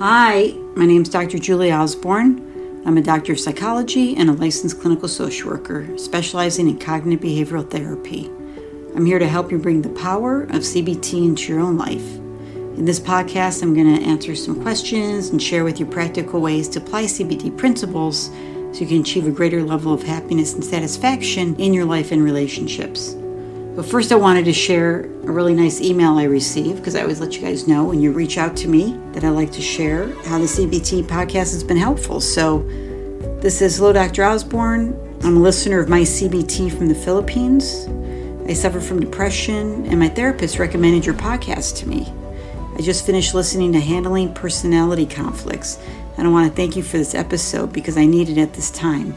Hi, my name is Dr. Julie Osborn. I'm a doctor of psychology and a licensed clinical social worker specializing in cognitive behavioral therapy. I'm here to help you bring the power of CBT into your own life. In this podcast, I'm going to answer some questions and share with you practical ways to apply CBT principles so you can achieve a greater level of happiness and satisfaction in your life and relationships. But first, I wanted to share a really nice email I received because I always let you guys know when you reach out to me that I like to share how the CBT podcast has been helpful. So, this is Hello, Dr. Osborn. I'm a listener of my CBT from the Philippines. I suffer from depression, and my therapist recommended your podcast to me. I just finished listening to Handling Personality Conflicts, and I want to thank you for this episode because I need it at this time.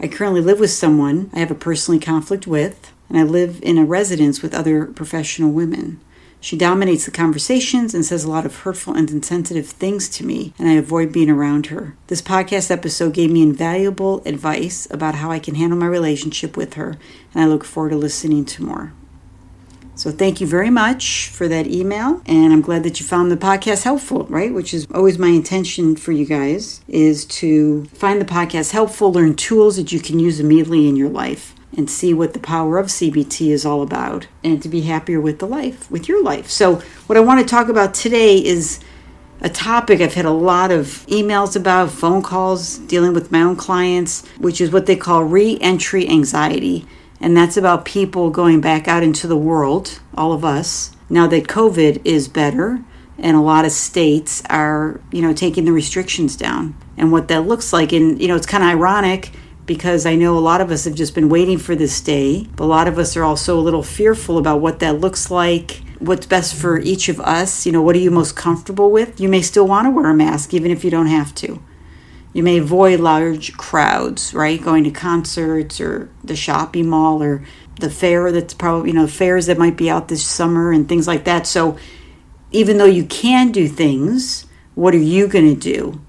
I currently live with someone I have a personally conflict with and I live in a residence with other professional women. She dominates the conversations and says a lot of hurtful and insensitive things to me, and I avoid being around her. This podcast episode gave me invaluable advice about how I can handle my relationship with her, and I look forward to listening to more. So, thank you very much for that email, and I'm glad that you found the podcast helpful, right? Which is always my intention for you guys is to find the podcast helpful, learn tools that you can use immediately in your life and see what the power of CBT is all about and to be happier with the life, with your life. So, what I want to talk about today is a topic I've had a lot of emails about, phone calls, dealing with my own clients, which is what they call re entry anxiety. And that's about people going back out into the world, all of us, now that COVID is better and a lot of states are, you know, taking the restrictions down. And what that looks like, and, you know, it's kind of ironic because I know a lot of us have just been waiting for this day. But a lot of us are also a little fearful about what that looks like, what's best for each of us. You know, what are you most comfortable with? You may still want to wear a mask even if you don't have to. You may avoid large crowds, right? Going to concerts or the shopping mall or the fair that's probably, you know, fairs that might be out this summer and things like that. So even though you can do things, what are you going to do?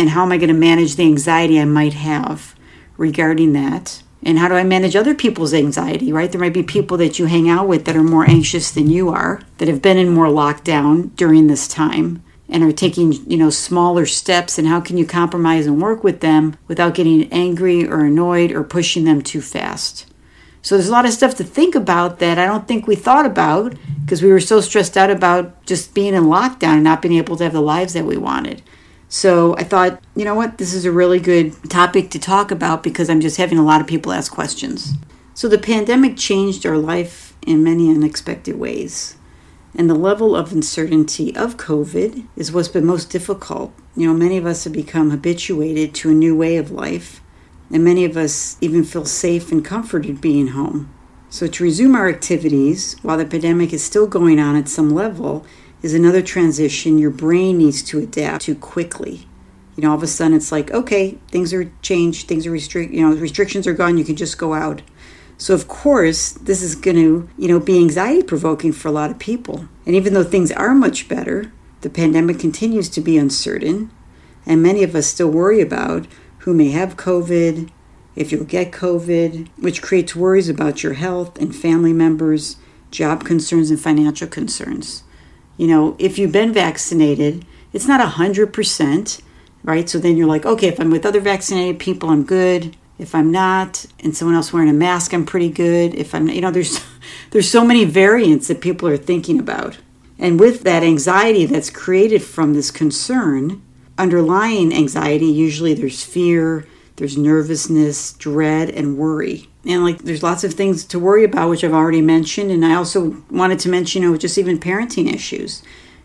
And how am I going to manage the anxiety I might have regarding that? And how do I manage other people's anxiety, right? There might be people that you hang out with that are more anxious than you are, that have been in more lockdown during this time and are taking, you know, smaller steps and how can you compromise and work with them without getting angry or annoyed or pushing them too fast? So there's a lot of stuff to think about that I don't think we thought about because we were so stressed out about just being in lockdown and not being able to have the lives that we wanted. So I thought, you know what, this is a really good topic to talk about because I'm just having a lot of people ask questions. So the pandemic changed our life in many unexpected ways. And the level of uncertainty of COVID is what's been most difficult. You know, many of us have become habituated to a new way of life, and many of us even feel safe and comforted being home. So, to resume our activities while the pandemic is still going on at some level is another transition your brain needs to adapt to quickly. You know, all of a sudden it's like, okay, things are changed, things are restrict, you know, restrictions are gone, you can just go out. So of course, this is going to, you know, be anxiety provoking for a lot of people. And even though things are much better, the pandemic continues to be uncertain, and many of us still worry about who may have COVID, if you'll get COVID, which creates worries about your health and family members, job concerns and financial concerns you know, if you've been vaccinated, it's not 100%, right? So then you're like, okay, if I'm with other vaccinated people, I'm good. If I'm not, and someone else wearing a mask, I'm pretty good. If I'm, you know, there's there's so many variants that people are thinking about. And with that anxiety that's created from this concern, underlying anxiety, usually there's fear, there's nervousness, dread, and worry. And like there's lots of things to worry about which i've already mentioned. And i also wanted to mention you know just even parenting issues.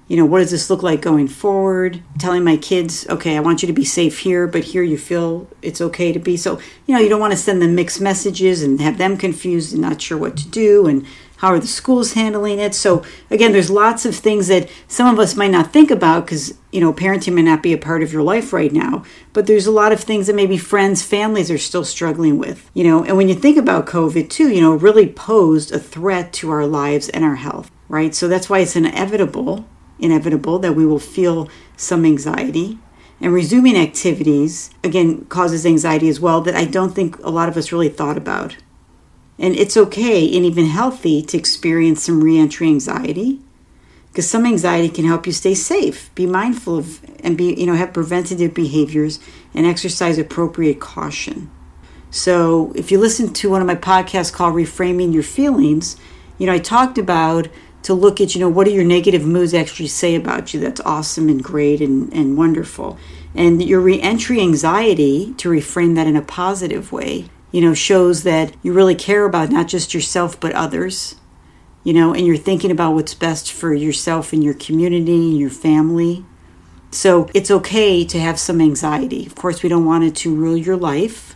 You know what does this look like going forward? Telling my kids okay i want you to be safe here but here you feel it's okay to be. So you know you don't want to send them mixed messages and have them confused and not sure what to do. And how are the schools handling it? So again, there's lots of things that some of us might not think about because you know parenting may not be a part of your life right now. But there's a lot of things that maybe friends, families are still struggling with. You know, and when you think about COVID too, you know, really posed a threat to our lives and our health, right? So that's why it's inevitable, inevitable that we will feel some anxiety. And resuming activities again causes anxiety as well that I don't think a lot of us really thought about. And it's okay and even healthy to experience some reentry anxiety, because some anxiety can help you stay safe, be mindful of, and be, you know, have preventative behaviors and exercise appropriate caution. So, if you listen to one of my podcasts called Reframing Your Feelings, you know, I talked about to look at, you know, what do your negative moods actually say about you that's awesome and great and, and wonderful. And your reentry anxiety, to reframe that in a positive way, you know, shows that you really care about not just yourself but others you know, and you're thinking about what's best for yourself and your community and your family. So it's okay to have some anxiety. Of course, we don't want it to rule your life,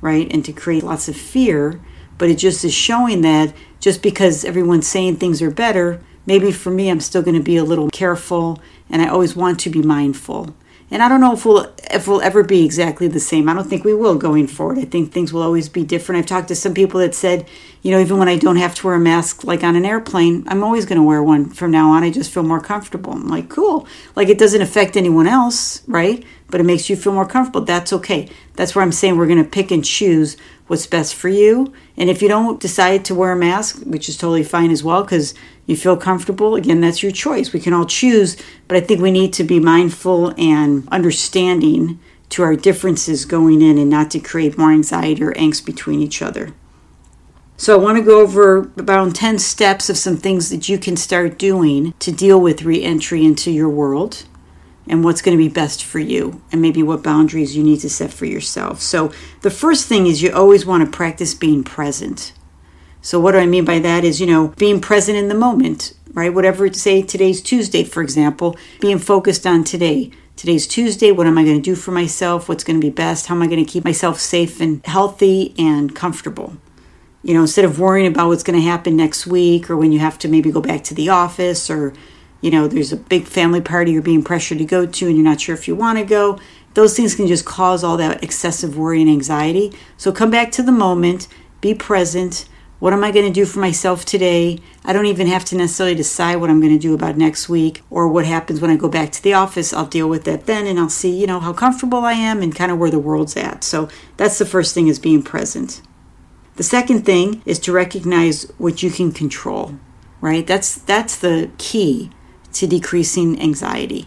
right? And to create lots of fear, but it just is showing that just because everyone's saying things are better, maybe for me, I'm still going to be a little careful and I always want to be mindful. And I don't know if we'll if we'll ever be exactly the same. I don't think we will going forward. I think things will always be different. I've talked to some people that said, you know, even when I don't have to wear a mask like on an airplane, I'm always going to wear one from now on. I just feel more comfortable. I'm like, cool. Like it doesn't affect anyone else, right? But it makes you feel more comfortable. That's okay. That's where I'm saying we're going to pick and choose what's best for you. And if you don't decide to wear a mask, which is totally fine as well, because you feel comfortable, again, that's your choice. We can all choose, but I think we need to be mindful and understanding to our differences going in and not to create more anxiety or angst between each other. So, I want to go over about 10 steps of some things that you can start doing to deal with re entry into your world and what's going to be best for you and maybe what boundaries you need to set for yourself. So, the first thing is you always want to practice being present. So, what do I mean by that is, you know, being present in the moment, right? Whatever, say today's Tuesday, for example, being focused on today. Today's Tuesday. What am I going to do for myself? What's going to be best? How am I going to keep myself safe and healthy and comfortable? You know, instead of worrying about what's going to happen next week or when you have to maybe go back to the office or you know, there's a big family party you're being pressured to go to and you're not sure if you want to go. Those things can just cause all that excessive worry and anxiety. So come back to the moment, be present. What am I going to do for myself today? I don't even have to necessarily decide what I'm going to do about next week or what happens when I go back to the office. I'll deal with that then and I'll see, you know, how comfortable I am and kind of where the world's at. So that's the first thing is being present. The second thing is to recognize what you can control, right? That's that's the key to decreasing anxiety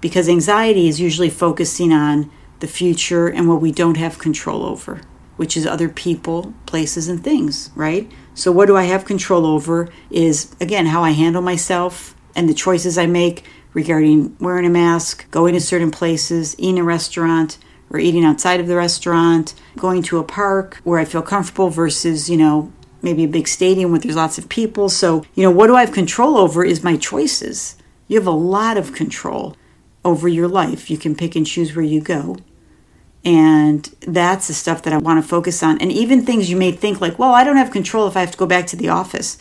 because anxiety is usually focusing on the future and what we don't have control over, which is other people, places, and things, right? So, what do I have control over is, again, how I handle myself and the choices I make regarding wearing a mask, going to certain places, eating a restaurant, or eating outside of the restaurant, going to a park where I feel comfortable versus, you know, maybe a big stadium where there's lots of people. So, you know, what do I have control over is my choices. You have a lot of control over your life. You can pick and choose where you go. And that's the stuff that I want to focus on. And even things you may think like, well, I don't have control if I have to go back to the office.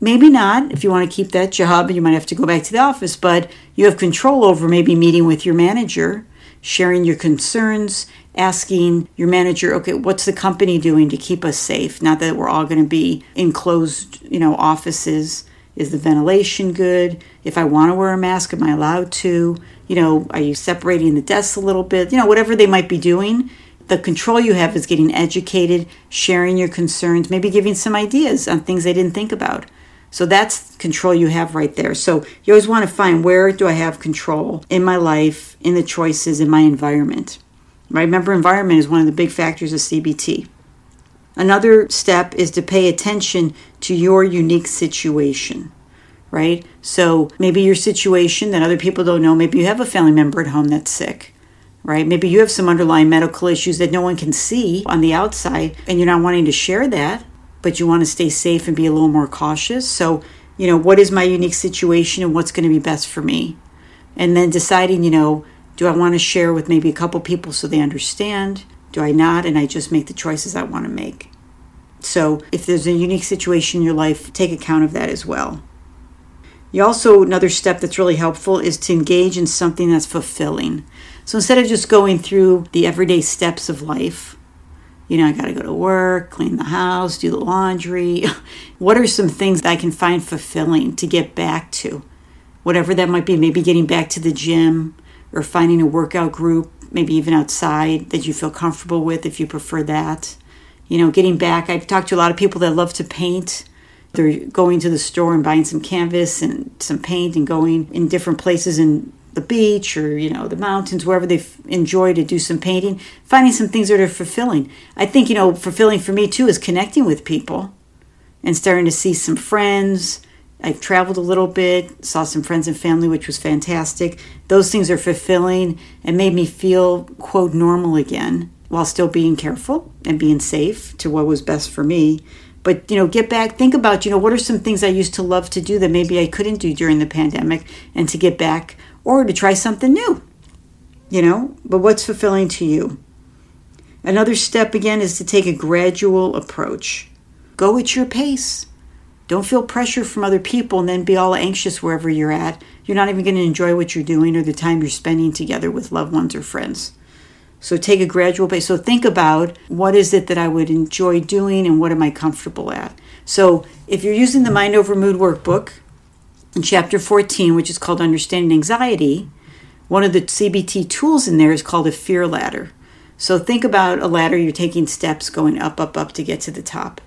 Maybe not. If you want to keep that job, you might have to go back to the office, but you have control over maybe meeting with your manager, sharing your concerns, asking your manager, okay, what's the company doing to keep us safe? Not that we're all going to be in closed, you know, offices. Is the ventilation good? If I want to wear a mask, am I allowed to? You know, are you separating the desks a little bit? You know, whatever they might be doing. The control you have is getting educated, sharing your concerns, maybe giving some ideas on things they didn't think about. So that's control you have right there. So you always want to find where do I have control in my life, in the choices, in my environment. Right? Remember, environment is one of the big factors of CBT. Another step is to pay attention to your unique situation, right? So maybe your situation that other people don't know, maybe you have a family member at home that's sick, right? Maybe you have some underlying medical issues that no one can see on the outside and you're not wanting to share that, but you want to stay safe and be a little more cautious. So, you know, what is my unique situation and what's going to be best for me? And then deciding, you know, do I want to share with maybe a couple people so they understand? Do I not? And I just make the choices I want to make. So if there's a unique situation in your life, take account of that as well. You also, another step that's really helpful is to engage in something that's fulfilling. So instead of just going through the everyday steps of life, you know, I got to go to work, clean the house, do the laundry. what are some things that I can find fulfilling to get back to? Whatever that might be, maybe getting back to the gym, or finding a workout group, maybe even outside that you feel comfortable with if you prefer that. You know, getting back, I've talked to a lot of people that love to paint, They're going to the store and buying some canvas and some paint and going in different places in the beach or you know the mountains wherever they enjoy to do some painting finding some things that are fulfilling. I think you know fulfilling for me too is connecting with people and starting to see some friends. I've traveled a little bit saw some friends and family which was fantastic. Those things are fulfilling and made me feel quote normal again while still being careful and being safe to what was best for me. But you know get back think about you know what are some things i used to love to do that maybe i couldn't do during the pandemic and to get back or to try something new you know? But what's fulfilling to you? Another step again is to take a gradual approach. Go at your pace. Don't feel pressure from other people and then be all anxious wherever you're at. You're not even going to enjoy what you're doing or the time you're spending together with loved ones or friends so take a gradual pace. So think about what is it that I would enjoy doing and what am I comfortable at. So if you're using the Mind Over Mood workbook in chapter 14, which is called Understanding Anxiety, one of the CBT tools in there is called a fear ladder. So think about a ladder, you're taking steps going up, up, up to get to the top.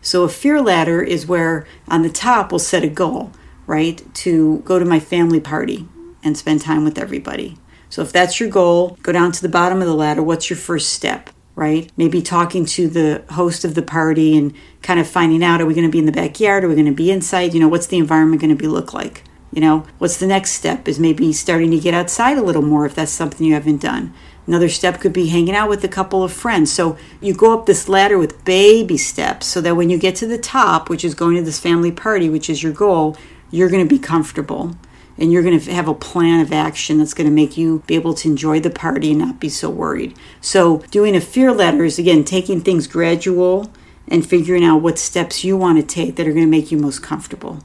So a fear ladder is where on the top we'll set a goal, right? To go to my family party and spend time with everybody. So if that's your goal, go down to the bottom of the ladder. What's your first step? Right? Maybe talking to the host of the party and kind of finding out are we going to be in the backyard? Are we going to be inside? You know, what's the environment going to be look like? You know, what's the next step is maybe starting to get outside a little more if that's something you haven't done. Another step could be hanging out with a couple of friends. So you go up this ladder with baby steps so that when you get to the top, which is going to this family party, which is your goal, you're going to be comfortable and you're going to have a plan of action that's going to make you be able to enjoy the party and not be so worried. So, doing a fear ladder is again taking things gradual and figuring out what steps you want to take that are going to make you most comfortable.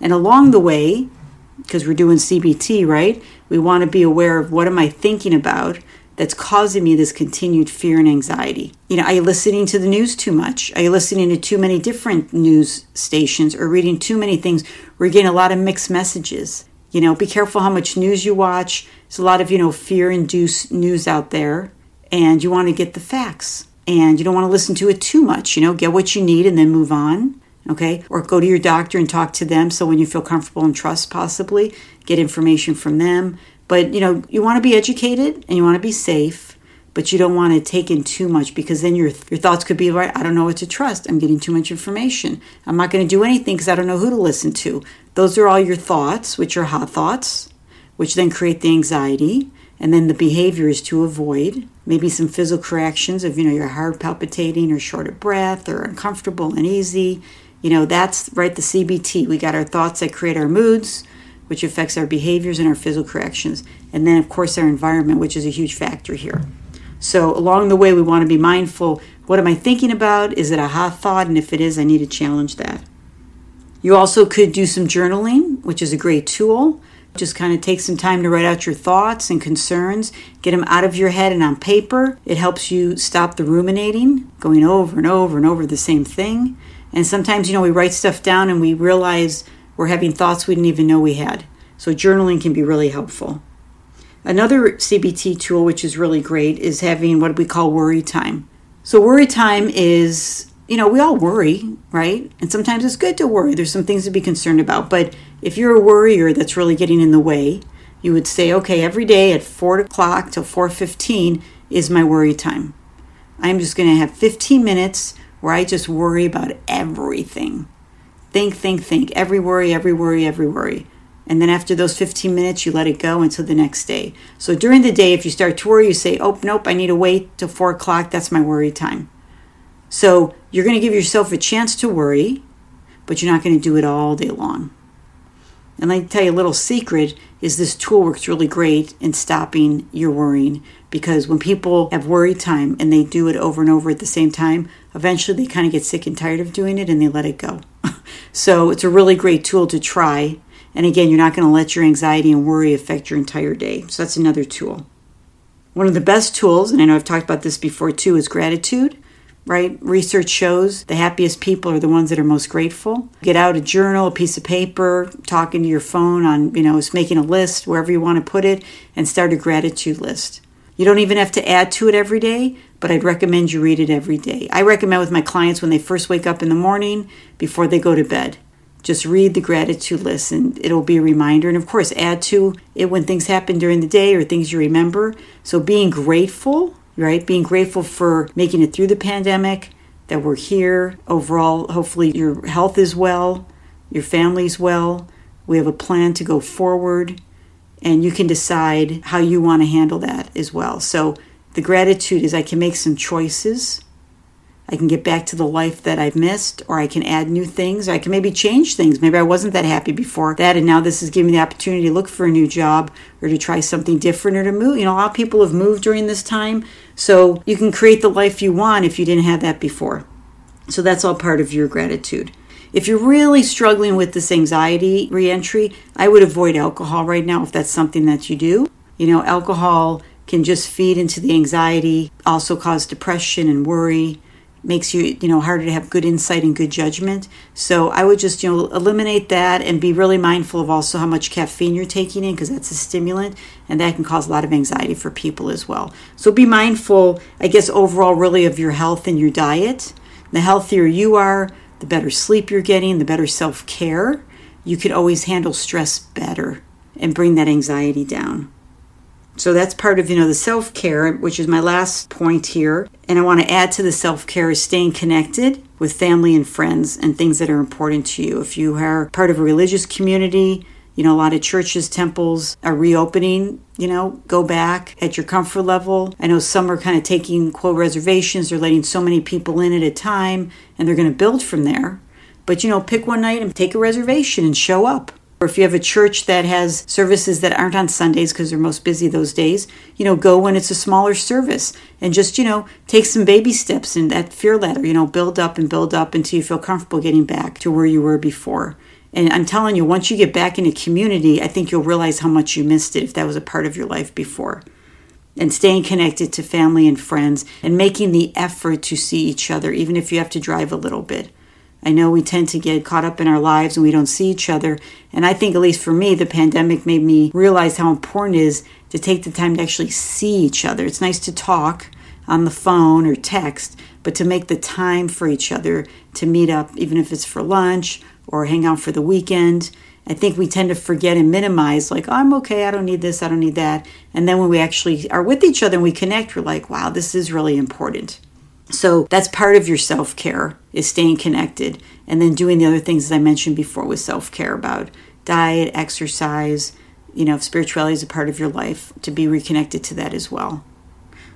And along the way, because we're doing CBT, right? We want to be aware of what am I thinking about that's causing me this continued fear and anxiety. You know, are you listening to the news too much? Are you listening to too many different news stations or reading too many things? We're getting a lot of mixed messages. You know, be careful how much news you watch. There's a lot of, you know, fear induced news out there, and you want to get the facts. And you don't want to listen to it too much. You know, get what you need and then move on. Okay. Or go to your doctor and talk to them so when you feel comfortable and trust, possibly get information from them. But, you know, you want to be educated and you want to be safe but you don't want to take in too much because then your your thoughts could be right i don't know what to trust. I'm getting too much information. I'm not going to do anything because i don't know who to listen to. Those are all your thoughts which are hot thoughts which then create the anxiety and then the behavior is to avoid. Maybe some physical reactions of you know your heart palpitating or short of breath or uncomfortable and easy you know that's right the cbt we got our thoughts that create our moods which affects our behaviors and our physical reactions. And then of course our environment which is a huge factor here so, along the way, we want to be mindful what am I thinking about? Is it a hot thought? And if it is, I need to challenge that. You also could do some journaling, which is a great tool. Just kind of take some time to write out your thoughts and concerns, get them out of your head and on paper. It helps you stop the ruminating, going over and over and over the same thing. And sometimes, you know, we write stuff down and we realize we're having thoughts we didn't even know we had. So, journaling can be really helpful. Another CBT tool, which is really great, is having what we call worry time. So, worry time is, you know, we all worry, right? And sometimes it's good to worry. There's some things to be concerned about. But if you're a worrier that's really getting in the way, you would say, okay, every day at 4 o'clock till 4.15 is my worry time. I'm just going to have 15 minutes where I just worry about everything. Think, think, think. Every worry, every worry, every worry. And then after those 15 minutes, you let it go until the next day. So during the day, if you start to worry, you say, oh, nope, I need to wait till four o'clock. That's my worry time. So you're going to give yourself a chance to worry, but you're not going to do it all day long. And let me tell you a little secret is this tool works really great in stopping your worrying because when people have worry time and they do it over and over at the same time, eventually they kind of get sick and tired of doing it and they let it go. so it's a really great tool to try and again, you're not going to let your anxiety and worry affect your entire day. So that's another tool. One of the best tools, and I know I've talked about this before too, is gratitude, right? Research shows the happiest people are the ones that are most grateful. Get out a journal, a piece of paper, talking to your phone on, you know, making a list, wherever you want to put it, and start a gratitude list. You don't even have to add to it every day, but I'd recommend you read it every day. I recommend with my clients when they first wake up in the morning before they go to bed. Just read the gratitude list and it'll be a reminder. And of course, add to it when things happen during the day or things you remember. So being grateful, right? Being grateful for making it through the pandemic, that we're here. Overall, hopefully, your health is well, your family's well. We have a plan to go forward, and you can decide how you want to handle that as well. So, the gratitude is I can make some choices. I can get back to the life that I've missed, or I can add new things, or I can maybe change things. Maybe I wasn't that happy before that, and now this is giving me the opportunity to look for a new job or to try something different or to move. You know, a lot of people have moved during this time, so you can create the life you want if you didn't have that before. So that's all part of your gratitude. If you're really struggling with this anxiety reentry, I would avoid alcohol right now if that's something that you do. You know, alcohol can just feed into the anxiety, also cause depression and worry, makes you, you know, harder to have good insight and good judgment. So I would just, you know, eliminate that and be really mindful of also how much caffeine you're taking in because that's a stimulant and that can cause a lot of anxiety for people as well. So be mindful, I guess overall really of your health and your diet. The healthier you are, the better sleep you're getting, the better self-care. You could always handle stress better and bring that anxiety down. So that's part of, you know, the self-care, which is my last point here. And I want to add to the self-care is staying connected with family and friends and things that are important to you. If you are part of a religious community, you know, a lot of churches, temples are reopening, you know, go back at your comfort level. I know some are kind of taking quote reservations, they're letting so many people in at a time and they're going to build from there. But, you know, pick one night and take a reservation and show up. Or if you have a church that has services that aren't on Sundays because they're most busy those days, you know, go when it's a smaller service and just, you know, take some baby steps in that fear ladder, you know, build up and build up until you feel comfortable getting back to where you were before. And I'm telling you, once you get back in a community, I think you'll realize how much you missed it if that was a part of your life before. And staying connected to family and friends and making the effort to see each other, even if you have to drive a little bit. I know we tend to get caught up in our lives and we don't see each other. And I think, at least for me, the pandemic made me realize how important it is to take the time to actually see each other. It's nice to talk on the phone or text, but to make the time for each other to meet up, even if it's for lunch or hang out for the weekend. I think we tend to forget and minimize, like, oh, I'm okay, I don't need this, I don't need that. And then when we actually are with each other and we connect, we're like, wow, this is really important. So that's part of your self care is staying connected and then doing the other things that I mentioned before with self care about diet, exercise, you know, if spirituality is a part of your life, to be reconnected to that as well.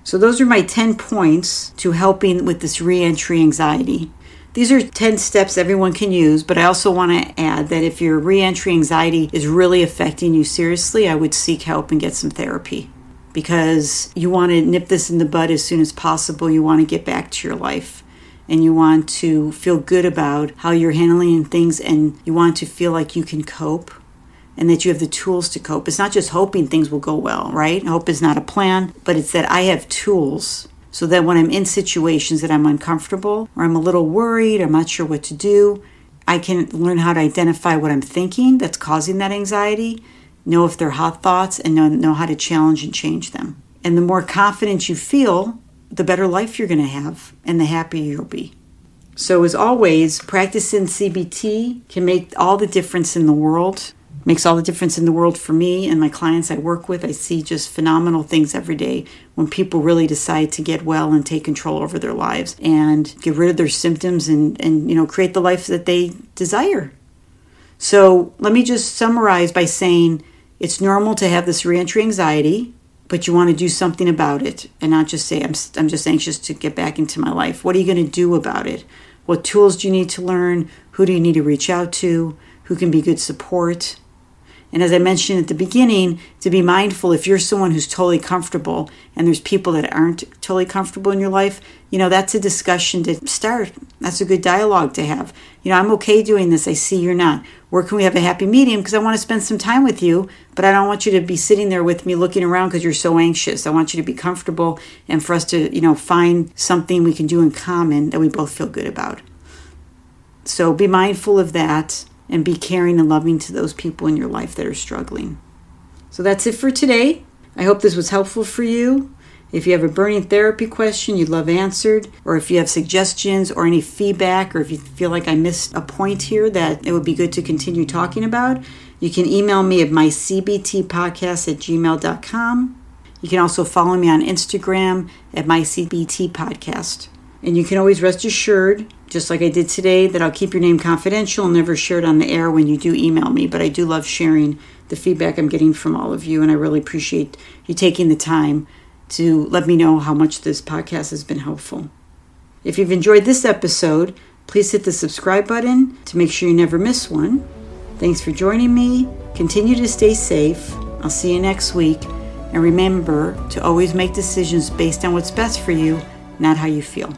So those are my 10 points to helping with this reentry anxiety. These are 10 steps everyone can use, but I also want to add that if your reentry anxiety is really affecting you seriously, I would seek help and get some therapy because you want to nip this in the bud as soon as possible. You want to get back to your life and you want to feel good about how you're handling things and you want to feel like you can cope and that you have the tools to cope. It's not just hoping things will go well, right? Hope is not a plan, but it's that I have tools so that when I'm in situations that I'm uncomfortable or I'm a little worried, I'm not sure what to do, I can learn how to identify what I'm thinking that's causing that anxiety know if they're hot thoughts, and know, know how to challenge and change them. And the more confident you feel, the better life you're going to have and the happier you'll be. So, as always, practicing CBT can make all the difference in the world. Makes all the difference in the world for me and my clients I work with. I see just phenomenal things every day when people really decide to get well and take control over their lives and get rid of their symptoms and, and you know create the life that they desire. So let me just summarize by saying it's normal to have this reentry anxiety, but you want to do something about it and not just say, I'm, I'm just anxious to get back into my life. What are you going to do about it? What tools do you need to learn? Who do you need to reach out to? Who can be good support? And as I mentioned at the beginning, to be mindful if you're someone who's totally comfortable and there's people that aren't totally comfortable in your life, you know, that's a discussion to start. That's a good dialogue to have. You know, I'm okay doing this. I see you're not. Where can we have a happy medium? Because I want to spend some time with you, but I don't want you to be sitting there with me looking around because you're so anxious. I want you to be comfortable and for us to, you know, find something we can do in common that we both feel good about. So be mindful of that and be caring and loving to those people in your life that are struggling. So that's it for today. I hope this was helpful for you. If you have a burning therapy question you'd love answered, or if you have suggestions or any feedback, or if you feel like I missed a point here that it would be good to continue talking about, you can email me at mycbtpodcast at gmail.com. You can also follow me on Instagram at mycbtpodcast. And you can always rest assured, just like I did today, that I'll keep your name confidential and never share it on the air when you do email me. But I do love sharing the feedback I'm getting from all of you, and I really appreciate you taking the time to let me know how much this podcast has been helpful. If you've enjoyed this episode, please hit the subscribe button to make sure you never miss one. Thanks for joining me. Continue to stay safe. I'll see you next week. And remember to always make decisions based on what's best for you, not how you feel.